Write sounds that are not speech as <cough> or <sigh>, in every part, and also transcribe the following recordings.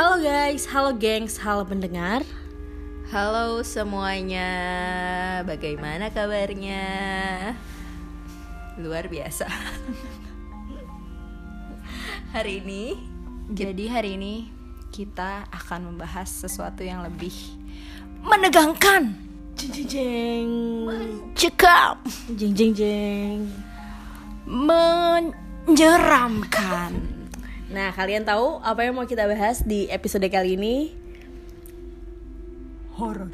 Halo guys, halo gengs, halo pendengar. Halo semuanya, bagaimana kabarnya? Luar biasa. <laughs> hari ini, Jadi hari ini kita akan membahas sesuatu yang lebih menegangkan, Jeng jeng jeng, cekam, jeng jeng jeng. menyeramkan. Nah, kalian tahu apa yang mau kita bahas di episode kali ini? Horor.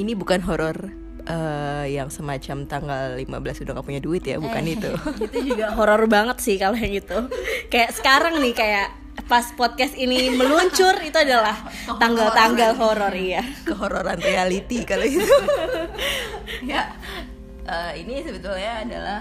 ini bukan horor eh, yang semacam tanggal 15 udah gak punya duit ya, bukan itu. <laughs> itu juga horor banget sih kalau yang itu. Kayak sekarang nih kayak pas podcast ini meluncur itu adalah tanggal-tanggal horor iya. Kehororan reality kalau itu. <laughs> ya, eh, ini sebetulnya adalah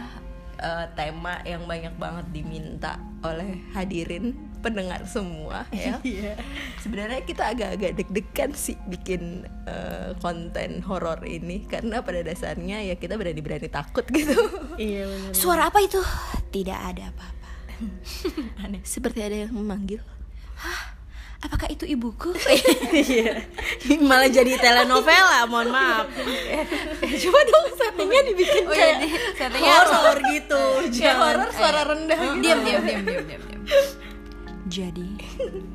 eh, tema yang banyak banget diminta oleh hadirin pendengar semua ya. <laughs> Sebenarnya kita agak-agak deg-degan sih bikin eh, konten horor ini karena pada dasarnya ya kita berani-berani takut <laughs> gitu. Iya benar. Suara apa itu? Tidak ada apa-apa. <laughs> Aneh, seperti ada yang memanggil. Apakah itu ibuku? <laughs> Iya. Malah jadi telenovela, mohon maaf. Coba dong settingnya dibikin Oh kayak iya, di- settingnya Horor gitu. kayak horor suara rendah gitu. diam, diam, diam, diam, diam, diam. Jadi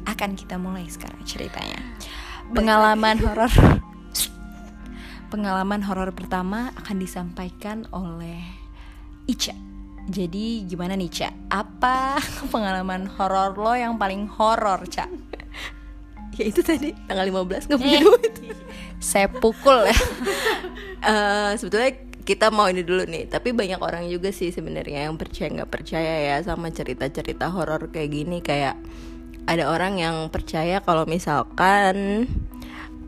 akan kita mulai sekarang ceritanya. Pengalaman horor. Pengalaman horor pertama akan disampaikan oleh Ica. Jadi gimana nih Ca? Apa <laughs> pengalaman horor lo yang paling horor Ca? Ya itu tadi tanggal 15 nggak punya duit. Saya pukul ya. <laughs> Eh, sebetulnya kita mau ini dulu nih, tapi banyak orang juga sih sebenarnya yang percaya nggak percaya ya sama cerita-cerita horor kayak gini kayak ada orang yang percaya kalau misalkan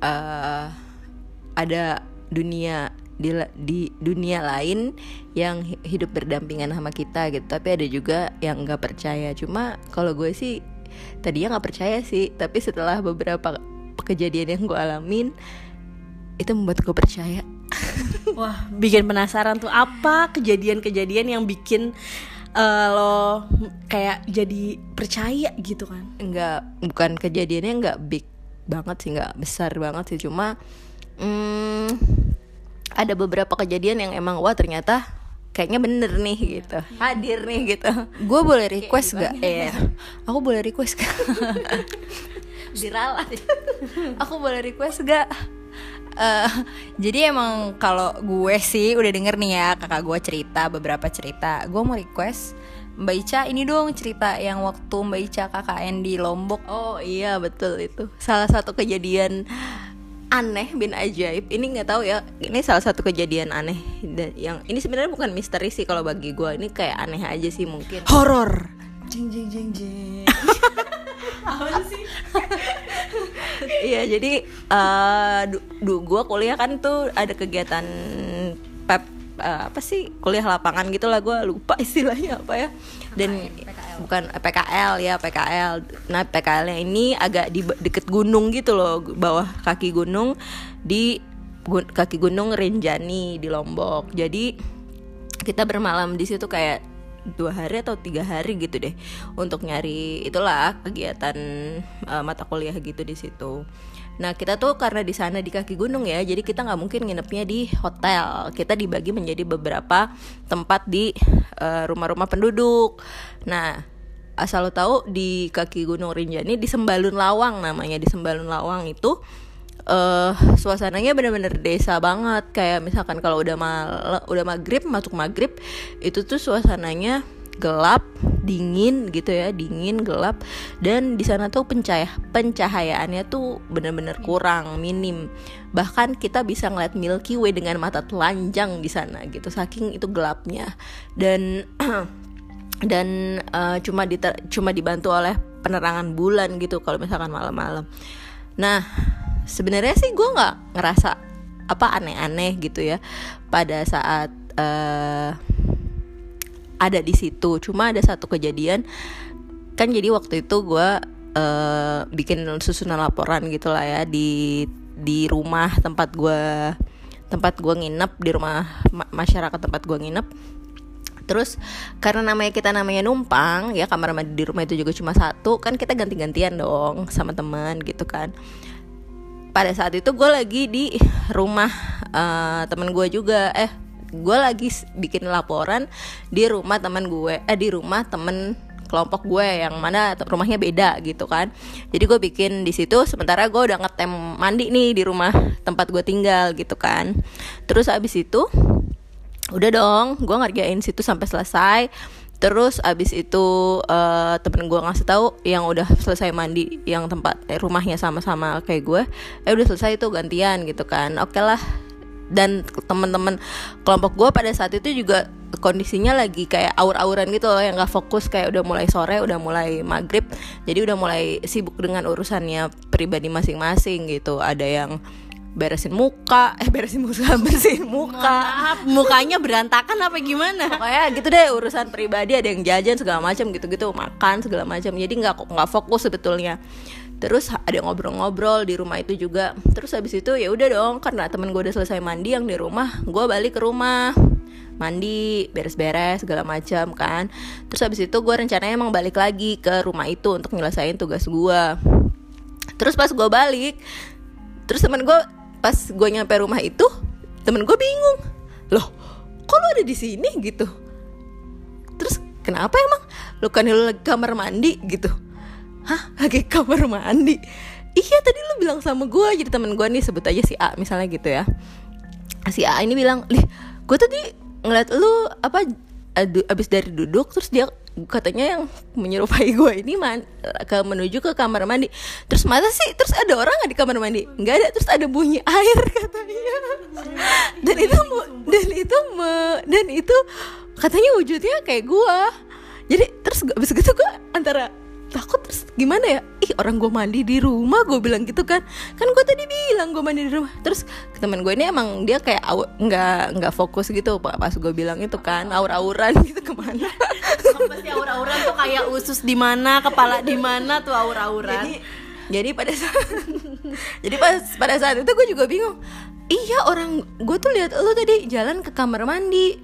eh ada dunia di, di dunia lain yang hi- hidup berdampingan sama kita gitu tapi ada juga yang nggak percaya cuma kalau gue sih tadinya nggak percaya sih tapi setelah beberapa kejadian yang gue alamin itu membuat gue percaya <laughs> Wah, bikin penasaran tuh apa kejadian-kejadian yang bikin eh, lo kayak jadi percaya gitu kan? nggak bukan kejadiannya nggak big banget sih nggak besar banget sih cuma hmm, ada beberapa kejadian yang emang wah ternyata kayaknya bener nih gitu hadir nih gitu Gue boleh request gak? Iya. <laughs> Aku boleh request gak? diralat <laughs> <laughs> Aku boleh request gak? Eh, jadi emang kalau gue sih udah denger nih ya kakak gue cerita beberapa cerita gue mau request Mbak Ica ini dong cerita yang waktu Mbak Ica KKN di Lombok oh iya betul itu salah satu kejadian aneh bin ajaib. Ini nggak tahu ya ini salah satu kejadian aneh dan yang ini sebenarnya bukan misteri sih kalau bagi gue ini kayak aneh aja sih mungkin. Horor. Jeng jeng jeng jeng. <laughs> Iya jadi eh du, du gue kuliah kan tuh ada kegiatan pep eh, apa sih kuliah lapangan gitu lah gue lupa <laughs> istilahnya apa ya. Dan bukan eh, PKL ya PKL nah PKL nya ini agak di deket gunung gitu loh bawah kaki gunung di gu- kaki gunung Rinjani di Lombok. Jadi kita bermalam di situ kayak dua hari atau tiga hari gitu deh untuk nyari itulah kegiatan eh, mata kuliah gitu di situ. Nah kita tuh karena di sana di kaki gunung ya, jadi kita nggak mungkin nginepnya di hotel. Kita dibagi menjadi beberapa tempat di eh, rumah-rumah penduduk. Nah asal lo tahu di kaki gunung Rinjani di Sembalun Lawang namanya di Sembalun Lawang itu eh suasananya bener-bener desa banget kayak misalkan kalau udah mal udah maghrib masuk maghrib itu tuh suasananya gelap dingin gitu ya dingin gelap. Dan di sana tuh pencahaya pencahayaannya tuh bener-bener kurang minim. Bahkan kita bisa ngeliat Milky Way dengan mata telanjang di sana gitu saking itu gelapnya. Dan <clears throat> dan eh, cuma diter- cuma dibantu oleh penerangan bulan gitu kalau misalkan malam-malam. Nah, sebenarnya sih gue nggak ngerasa apa aneh-aneh gitu ya pada saat eh, ada di situ. Cuma ada satu kejadian kan jadi waktu itu gue eh, bikin susunan laporan gitulah ya di di rumah tempat gue tempat gue nginep di rumah ma- masyarakat tempat gue nginep Terus karena namanya kita namanya numpang ya kamar mandi di rumah itu juga cuma satu kan kita ganti-gantian dong sama teman gitu kan. Pada saat itu gue lagi di rumah uh, teman gue juga eh gue lagi bikin laporan di rumah teman gue eh di rumah temen kelompok gue yang mana rumahnya beda gitu kan. Jadi gue bikin di situ sementara gue udah ngetem mandi nih di rumah tempat gue tinggal gitu kan. Terus abis itu udah dong gue ngerjain situ sampai selesai. Terus abis itu uh, temen gue ngasih tahu yang udah selesai mandi yang tempat eh, rumahnya sama-sama kayak gue eh udah selesai itu gantian gitu kan. Oke okay lah dan teman-teman kelompok gue pada saat itu juga kondisinya lagi kayak aur-auran gitu loh yang gak fokus kayak udah mulai sore udah mulai maghrib jadi udah mulai sibuk dengan urusannya pribadi masing-masing gitu. Ada yang beresin muka <laughs> eh beresin muka <laughs> bersihin muka. Maaf, mukanya berantakan apa gimana? Pokoknya gitu deh urusan pribadi ada yang jajan segala macam gitu-gitu makan segala macam. Jadi nggak nggak fokus sebetulnya terus ada ngobrol-ngobrol di rumah itu juga. Terus habis itu ya udah dong karena temen gue udah selesai mandi yang di rumah gue balik ke rumah. Mandi beres-beres segala macam kan. Terus habis itu gue rencananya emang balik lagi ke rumah itu untuk nyelesain tugas gue terus pas gue balik terus temen gue pas gue nyampe rumah itu temen gue bingung. Loh kok lo ada di sini gitu? Terus kenapa emang? Lo kan lo kamar mandi gitu hah? Lagi kamar mandi? Iya tadi lo bilang sama gue jadi temen gue nih sebut aja si A misalnya gitu ya. Si A ini bilang lih gue tadi ngeliat lu apa abis dari duduk terus dia katanya yang menyerupai gue ini man ke menuju ke kamar mandi. Terus masa sih terus ada orang nggak di kamar mandi? Nggak ada terus ada bunyi air <laughs> katanya. Dan itu dan itu dan itu katanya wujudnya kayak gue jadi terus abis gitu gue antara takut terus gimana ya? Ih orang gue mandi di rumah gue bilang gitu kan. Kan gue tadi bilang gue mandi di rumah. Terus teman gue ini emang dia kayak nggak nggak fokus gitu pas gue bilang itu kan aur-auran <laughs> gitu ke mana. Pasti aur-auran tuh kayak usus di mana kepala di mana tuh aur-auran. Jadi, jadi pada saat <laughs> jadi pas pada saat itu gue juga bingung. Iya orang gue tuh lihat lo tadi jalan ke kamar mandi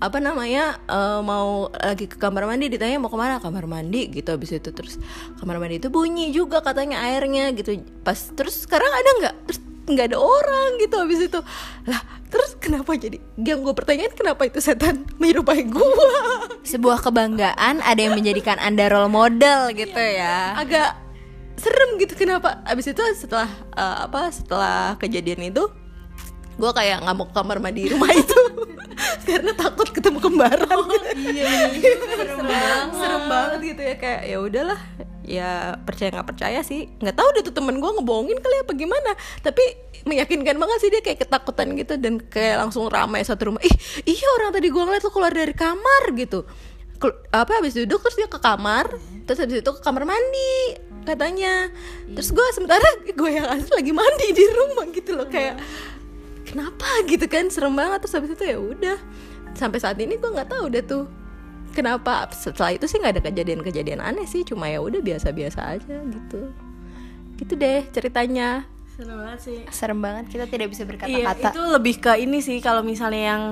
apa namanya uh, mau lagi ke kamar mandi ditanya mau ke mana? Kamar mandi gitu habis itu terus kamar mandi itu bunyi juga katanya airnya gitu. Pas terus sekarang ada nggak? Terus nggak ada orang gitu habis itu. Lah terus kenapa jadi? Yang gue pertanyaan kenapa itu setan menyerupai gue sebuah kebanggaan ada yang menjadikan anda role model gitu ya. Agak serem gitu kenapa? Abis itu setelah uh, apa setelah kejadian itu gue kayak nggak mau ke kamar mandi rumah itu. <laughs> Karena takut ketemu kembaran. Oh, iya, iya. serem banget. serem banget gitu ya. Kayak ya udahlah ya percaya nggak percaya sih. Nggak tahu deh tuh temen gue ngebohongin kali apa gimana. Tapi meyakinkan banget sih dia kayak ketakutan gitu dan kayak langsung ramai satu rumah. Ih iya orang tadi gue ngeliat lo keluar dari kamar gitu. Apa habis duduk terus dia ke kamar terus habis itu ke kamar mandi katanya. Terus gue sementara gue yang asli lagi mandi di rumah gitu loh kayak kenapa? gitu kan serem banget. Terus habis itu ya udah. Sampai saat ini gue nggak tahu deh tuh kenapa. Setelah itu sih nggak ada kejadian-kejadian aneh sih cuma ya udah biasa-biasa aja gitu. Gitu deh ceritanya. Serem banget sih. Serem banget kita tidak bisa berkata-kata. Iya, itu lebih ke ini sih kalau misalnya yang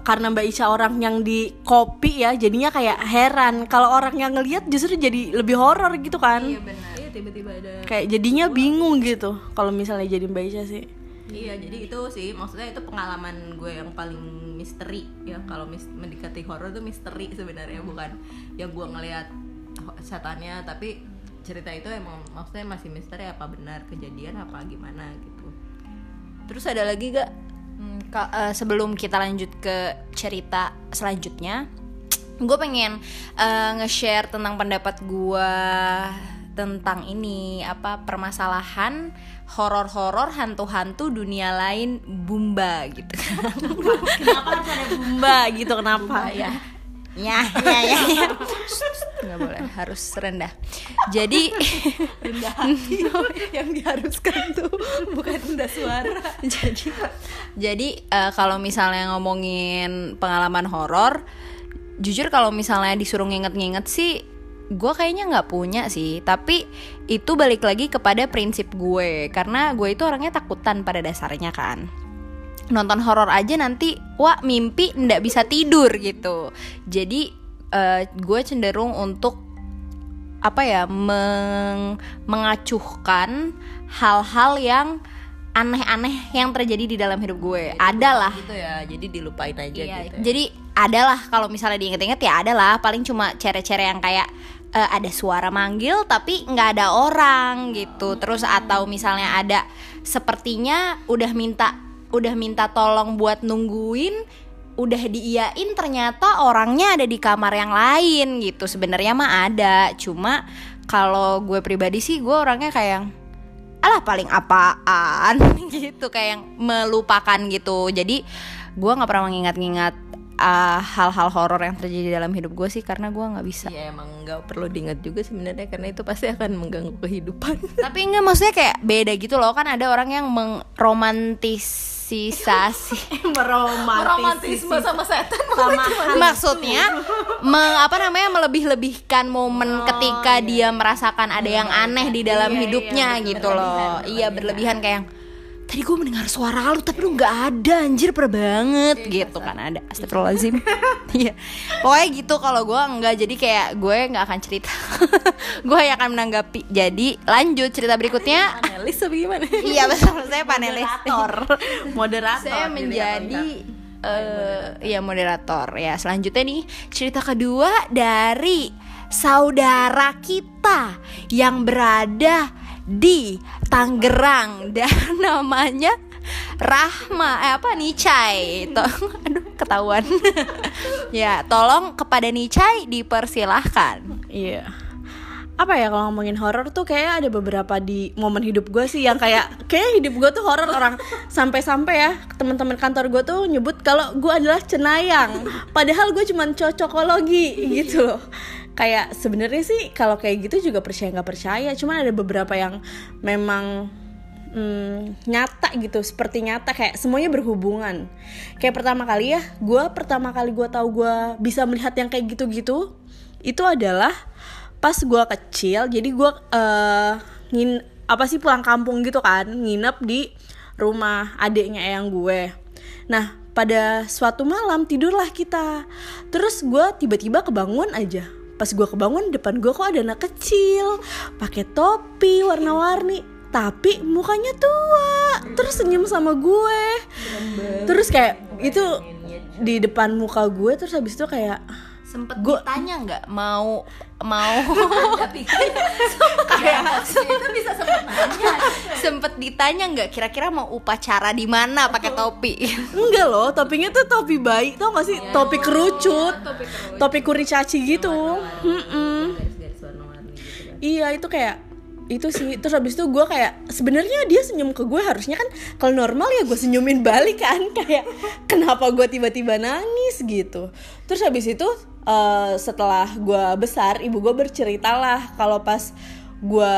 karena Mbak Isha orang yang di kopi ya jadinya kayak heran. Kalau orang yang ngelihat justru jadi lebih horor gitu kan. Iya benar. Iya tiba-tiba ada kayak jadinya bingung gitu kalau misalnya jadi Mbak Isha sih Iya, jadi itu sih maksudnya itu pengalaman gue yang paling misteri ya kalau mis mendekati horor itu misteri sebenarnya bukan yang gue ngelihat setannya tapi cerita itu emang maksudnya masih misteri apa benar kejadian apa gimana gitu. Terus ada lagi gak hmm, uh, sebelum kita lanjut ke cerita selanjutnya, gue pengen uh, nge-share tentang pendapat gue tentang ini apa permasalahan horor-horor hantu-hantu dunia lain bumba gitu. <laughs> Kenapa harus ada bumba gitu? Kenapa? Ya. Ya ya ya, ya. nggak boleh harus rendah. Jadi rendah <laughs> hati. Yang diharuskan tuh bukan rendah suara. <laughs> Jadi jadi uh, kalau misalnya ngomongin pengalaman horor jujur kalau misalnya disuruh nginget-nginget sih gue kayaknya nggak punya sih tapi itu balik lagi kepada prinsip gue. Karena gue itu orangnya takutan pada dasarnya kan. Nonton horor aja nanti wah mimpi ndak bisa tidur gitu. Jadi eh, gue cenderung untuk apa ya meng- mengacuhkan hal-hal yang aneh-aneh yang terjadi di dalam hidup gue. Adalah gitu ya. Jadi dilupain aja Iya, gitu ya. Jadi adalah kalau misalnya diinget-inget ya adalah paling cuma cere-cere yang kayak eh, ada suara manggil tapi nggak ada orang gitu. Terus atau misalnya ada sepertinya udah minta udah minta tolong buat nungguin udah diiyain ternyata orangnya ada di kamar yang lain gitu. Sebenarnya mah ada, cuma kalau gue pribadi sih gue orangnya kayak alah paling apaan <laughs> gitu kayak yang melupakan gitu jadi gue nggak pernah mengingat-ingat uh, hal-hal horor yang terjadi dalam hidup gue sih karena gue nggak bisa. Iya emang nggak perlu diingat juga sebenarnya karena itu pasti akan mengganggu kehidupan. <laughs> tapi enggak maksudnya kayak beda gitu loh. Kan ada orang yang meromantisasi <laughs> meromantisme sama setan sama maksudnya me- apa namanya melebih-lebihkan momen ketika dia merasakan ada yang aneh di dalam Iya, iya, hidupnya betul, gitu loh. iya berlebihan kayak yang, tadi gue mendengar suara lu tapi lu nggak ada anjir perih banget. Gitu kan ada. Astagfirullahaladzim. <laughs> Iya. Pokoknya gitu kalau gue enggak jadi kayak gue nggak akan cerita. <laughs> Gue yang akan menanggapi. Jadi lanjut cerita berikutnya. Panelis apa gimana? <laughs> iya betul. Saya panelis. Moderator. Moderator. Saya menjadi eh ya moderator. Ya selanjutnya nih cerita kedua dari saudara kita yang berada di Tangerang <laughs> dan namanya Rahma eh apa Nicai to <laughs> aduh ketahuan <laughs> ya tolong kepada Nicai dipersilahkan Iya. Apa ya kalau ngomongin horor tuh kayak ada beberapa di momen hidup gue sih yang kayak kayak hidup gue tuh horor orang sampai-sampai ya teman-teman kantor gue tuh nyebut kalau gue adalah cenayang. Padahal gue cuman cocokologi gitu loh. Kayak sebenarnya sih kalau kayak gitu juga percaya nggak percaya. Cuman ada beberapa yang memang hmm, nyata gitu seperti nyata kayak semuanya berhubungan. Kayak pertama kali ya gue pertama kali gue tahu gue bisa melihat yang kayak gitu-gitu itu adalah pas gue kecil. Jadi gue eh, ngin apa sih pulang kampung gitu kan nginep di rumah adiknya eyang gue. Nah pada suatu malam tidurlah kita. Terus gue tiba-tiba kebangun aja pas gue kebangun depan gue kok ada anak kecil. Pakai topi warna-warni. Tapi mukanya tua terus senyum sama gue. Terus kayak itu di depan muka gue terus habis itu kayak sempet Gua- ditanya nggak mau mau <laughs> Kayak itu bisa sempet nanya. sempet ditanya nggak? Kira-kira mau upacara di mana pakai topi? <laughs> Enggak loh topinya tuh topi bayi tau gak sih? Topi kerucut. Topi kuricaci gitu. Mm-mm. Garis-garis warna-warni gitu kan. iya itu kayak itu sih. Terus habis itu gue kayak sebenarnya dia senyum ke gue harusnya kan kalau normal ya gue senyumin balik kan. <laughs> Kayak kenapa gue tiba-tiba nangis gitu. Terus habis itu eh, setelah gue besar ibu gue berceritalah kalau pas gue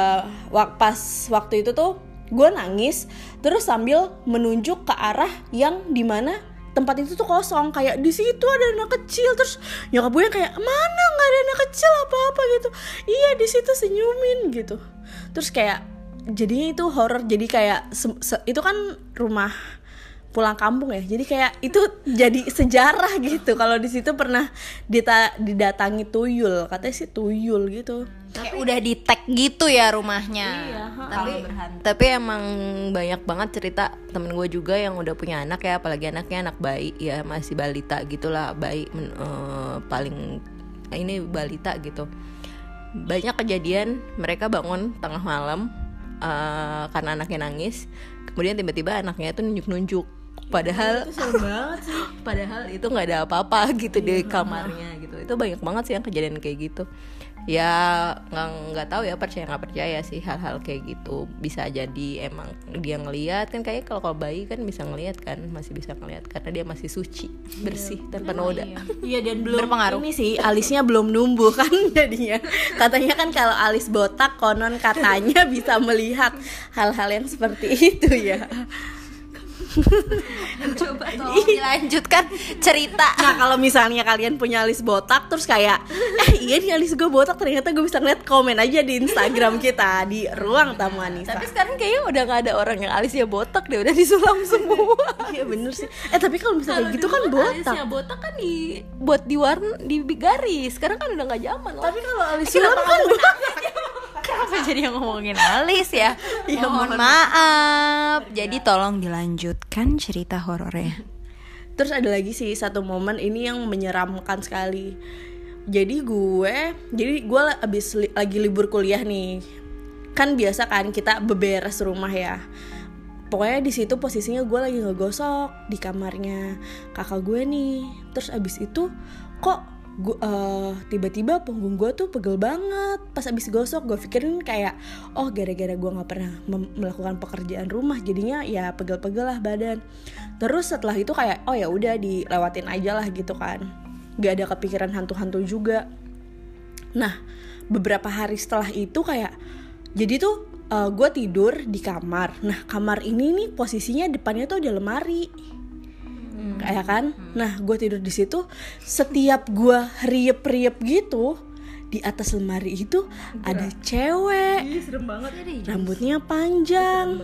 wak pas waktu itu tuh gue nangis terus sambil menunjuk ke arah yang di mana tempat itu tuh kosong. Kayak di situ ada anak kecil terus nyokap gue kayak mana nggak ada anak kecil apa apa gitu. Iya di situ senyumin gitu. Terus kayak jadinya itu horor. Jadi kayak itu kan rumah pulang kampung ya. Jadi kayak itu jadi sejarah gitu. Kalau di situ pernah dita- didatangi tuyul. Katanya sih tuyul gitu. Kayak udah di tag gitu ya rumahnya. Tapi tapi emang banyak banget cerita temen gue juga yang udah punya anak ya. Apalagi anaknya anak bayi ya masih balita gitulah. Bayi men- eh, paling ini balita gitu. Banyak kejadian mereka bangun tengah malam eh, karena anaknya nangis. Kemudian tiba-tiba anaknya itu nunjuk-nunjuk padahal <laughs> padahal itu nggak ada apa-apa gitu di kamarnya gitu. Itu banyak banget sih yang kejadian kayak gitu. Ya nggak nggak tahu ya percaya nggak percaya sih hal-hal kayak gitu. Bisa jadi emang dia ngelihat kan kayak kalau kalau bayi kan bisa ngelihat kan masih bisa ngelihat karena dia masih suci bersih tanpa noda. Iya dan belum Berpengaruh. ini sih alisnya belum numbuh kan <laughs> jadinya. Katanya kan kalau alis botak konon katanya <laughs> bisa melihat hal-hal yang seperti itu ya <laughs> Coba tolong dilanjutkan cerita. Nah kalau misalnya kalian punya alis botak terus kayak eh iya nih alis gue botak ternyata gue bisa ngeliat komen aja di Instagram kita di ruang tamu Anissa. Tapi sekarang kayaknya udah nggak ada orang yang alisnya botak deh, udah disulam <laughs> semua. Iya bener sih. Eh tapi kalau misalnya kayak gitu kan botak. Alisnya botak kan di buat di warna di garis. Sekarang kan udah nggak zaman. Tapi kalau alis sulam kan botak. <laughs> Kenapa jadi ngomongin alis ya? Iya, mohon mohon maaf. Jadi tolong dilanjutkan cerita horornya. Terus ada lagi sih satu momen ini yang menyeramkan sekali. Jadi gue, jadi gue abis li- lagi libur kuliah nih. Kan biasa kan kita beberes rumah ya. Pokoknya di situ posisinya gue lagi ngegosok di kamarnya kakak gue nih. Terus abis itu kok gue eh, tiba-tiba punggung gue tuh pegel banget. Pas abis gosok gue pikirin kayak oh gara-gara gue nggak pernah melakukan pekerjaan rumah jadinya ya pegel-pegel lah badan. Terus setelah itu kayak oh ya udah dilewatin aja lah gitu kan. Gak ada kepikiran hantu-hantu juga. Nah beberapa hari setelah itu kayak jadi tuh gue tidur di kamar. Nah kamar ini nih posisinya depannya tuh ada lemari kayak kan? Nah gue tidur di situ setiap gue riep riep gitu di atas lemari itu ada cewek. Serem banget. Rambutnya panjang.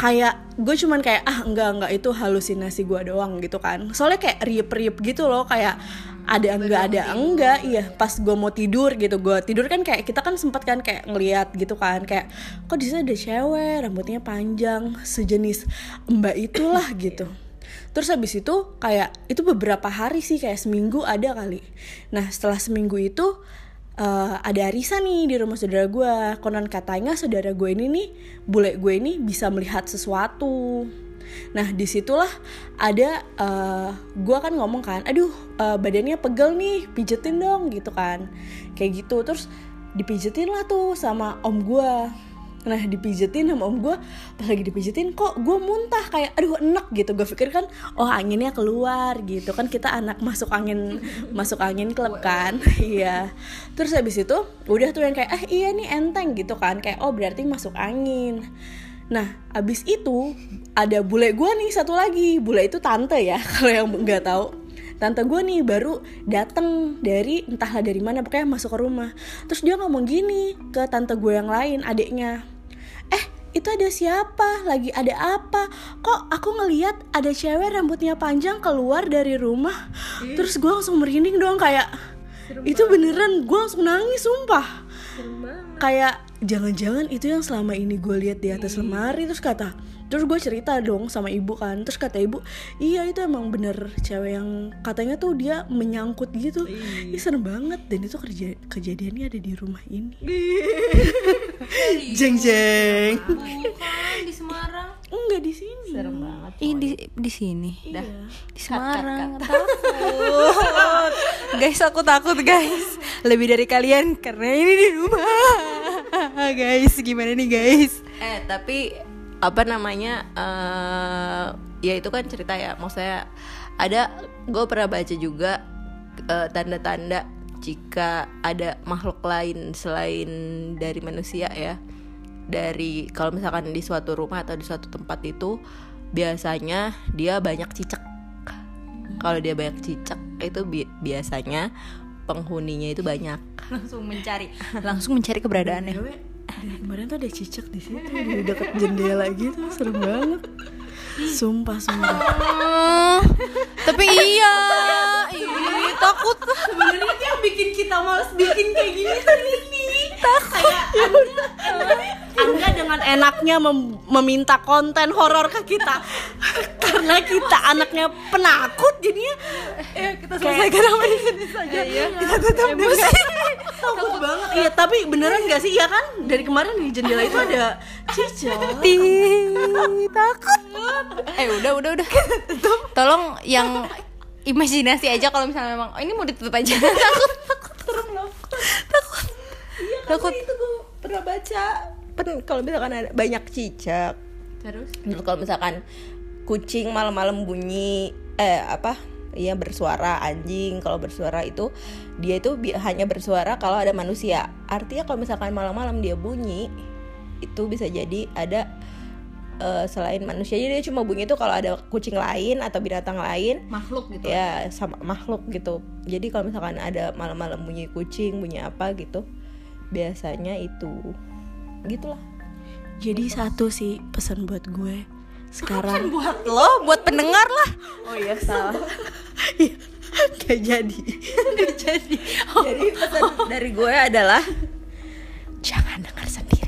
kayak gue cuman kayak ah enggak enggak itu halusinasi gue doang gitu kan. Soalnya kayak riep riep gitu loh kayak ada enggak ada enggak. Iya pas gue mau tidur gitu gue tidur kan kayak kita kan sempat kan kayak ngeliat gitu kan kayak kok di sana ada cewek rambutnya panjang sejenis mbak itulah gitu terus habis itu kayak itu beberapa hari sih kayak seminggu ada kali. Nah setelah seminggu itu eh, ada arisan nih di rumah saudara gue konon katanya saudara gue ini nih bule gue ini bisa melihat sesuatu. Nah di situlah ada eh, gue kan ngomong kan aduh eh, badannya pegel nih pijetin dong gitu kan. Kayak gitu terus dipijetin lah tuh sama om gue Nah dipijetin sama om gue Pas lagi dipijetin kok gue muntah? Kayak aduh enak gitu. Gue pikir kan Oh anginnya keluar gitu. Kan kita anak masuk angin <laughs> Masuk angin klub kan. <laughs> Iya. Terus habis itu Udah tuh yang kayak Eh iya nih enteng gitu kan. Kayak oh berarti masuk angin. Nah abis itu Ada bule gue nih satu lagi. Bule itu tante ya <laughs> Kalau yang nggak tahu tante gue nih baru dateng dari entahlah dari mana pokoknya masuk ke rumah. Terus dia ngomong gini ke tante gue yang lain adiknya. Eh itu ada siapa? Lagi ada apa? Kok aku ngeliat ada cewek rambutnya panjang keluar dari rumah? Terus gue langsung merinding dong kayak itu beneran gue langsung nangis sumpah. Kayak jangan-jangan itu yang selama ini gue lihat di atas lemari terus kata terus gue cerita dong sama ibu kan terus kata ibu iya itu emang bener cewek yang katanya tuh dia menyangkut gitu Ih, serem banget dan itu kerja kejadiannya ada di rumah ini <laughs> jeng jeng Bukan di Semarang. enggak di sini Serem banget. Ih di di sini. Iya. Di Semarang. Takut. <laughs> guys, aku takut guys. Lebih dari kalian karena ini di rumah. <laughs> guys, gimana nih guys? Eh tapi apa namanya eh ya itu kan cerita ya maksudnya ada gue pernah baca juga eh, tanda-tanda jika ada makhluk lain selain dari manusia ya. Dari kalau misalkan di suatu rumah atau di suatu tempat itu biasanya dia banyak cicak. Kalau dia banyak cicak itu bi- biasanya penghuninya itu banyak. Langsung mencari, langsung mencari keberadaannya. Dari kemarin tuh ada cicak di situ di dekat jendela gitu serem banget. Sumpah sumpah. Oh, tapi iya, ih takut. sebenarnya yang bikin kita males bikin kayak gini tuh Lili. Takut. Kayak anda, anda, dengan enaknya mem- meminta konten horor ke kita. Karena kita anaknya penakut jadinya. Ya, kita selesaikan apa di sini saja. Iya, kita tutup takut banget. iya tapi beneran gak sih? Iya kan? Dari kemarin di jendela itu ada cicak takut. Eh udah udah udah. Tolong yang imajinasi aja kalau misalnya memang oh, ini mau ditutup aja. takut. Takut. Loh. Takut. takut. itu gue pernah baca kalau misalkan ada banyak cicak. Terus? Terus kalau misalkan kucing malam-malam bunyi eh apa Iya bersuara anjing kalau bersuara itu dia itu bi- hanya bersuara kalau ada manusia. Artinya kalau misalkan malam-malam dia bunyi itu bisa jadi ada eh, selain manusia. Jadi dia cuma bunyi itu kalau ada kucing lain atau binatang lain. Makhluk gitu. Ya sama makhluk gitu. Jadi kalau misalkan ada malam-malam bunyi kucing bunyi apa gitu biasanya itu gitulah. Jadi satu sih pesan buat gue sekarang. Pesan buat lo? Buat pendengar lah. Oh iya salah. <laughs> Iya, Gak jadi. Gak jadi. Oh. Jadi pesan oh. dari gue adalah Jangan dengar sendiri.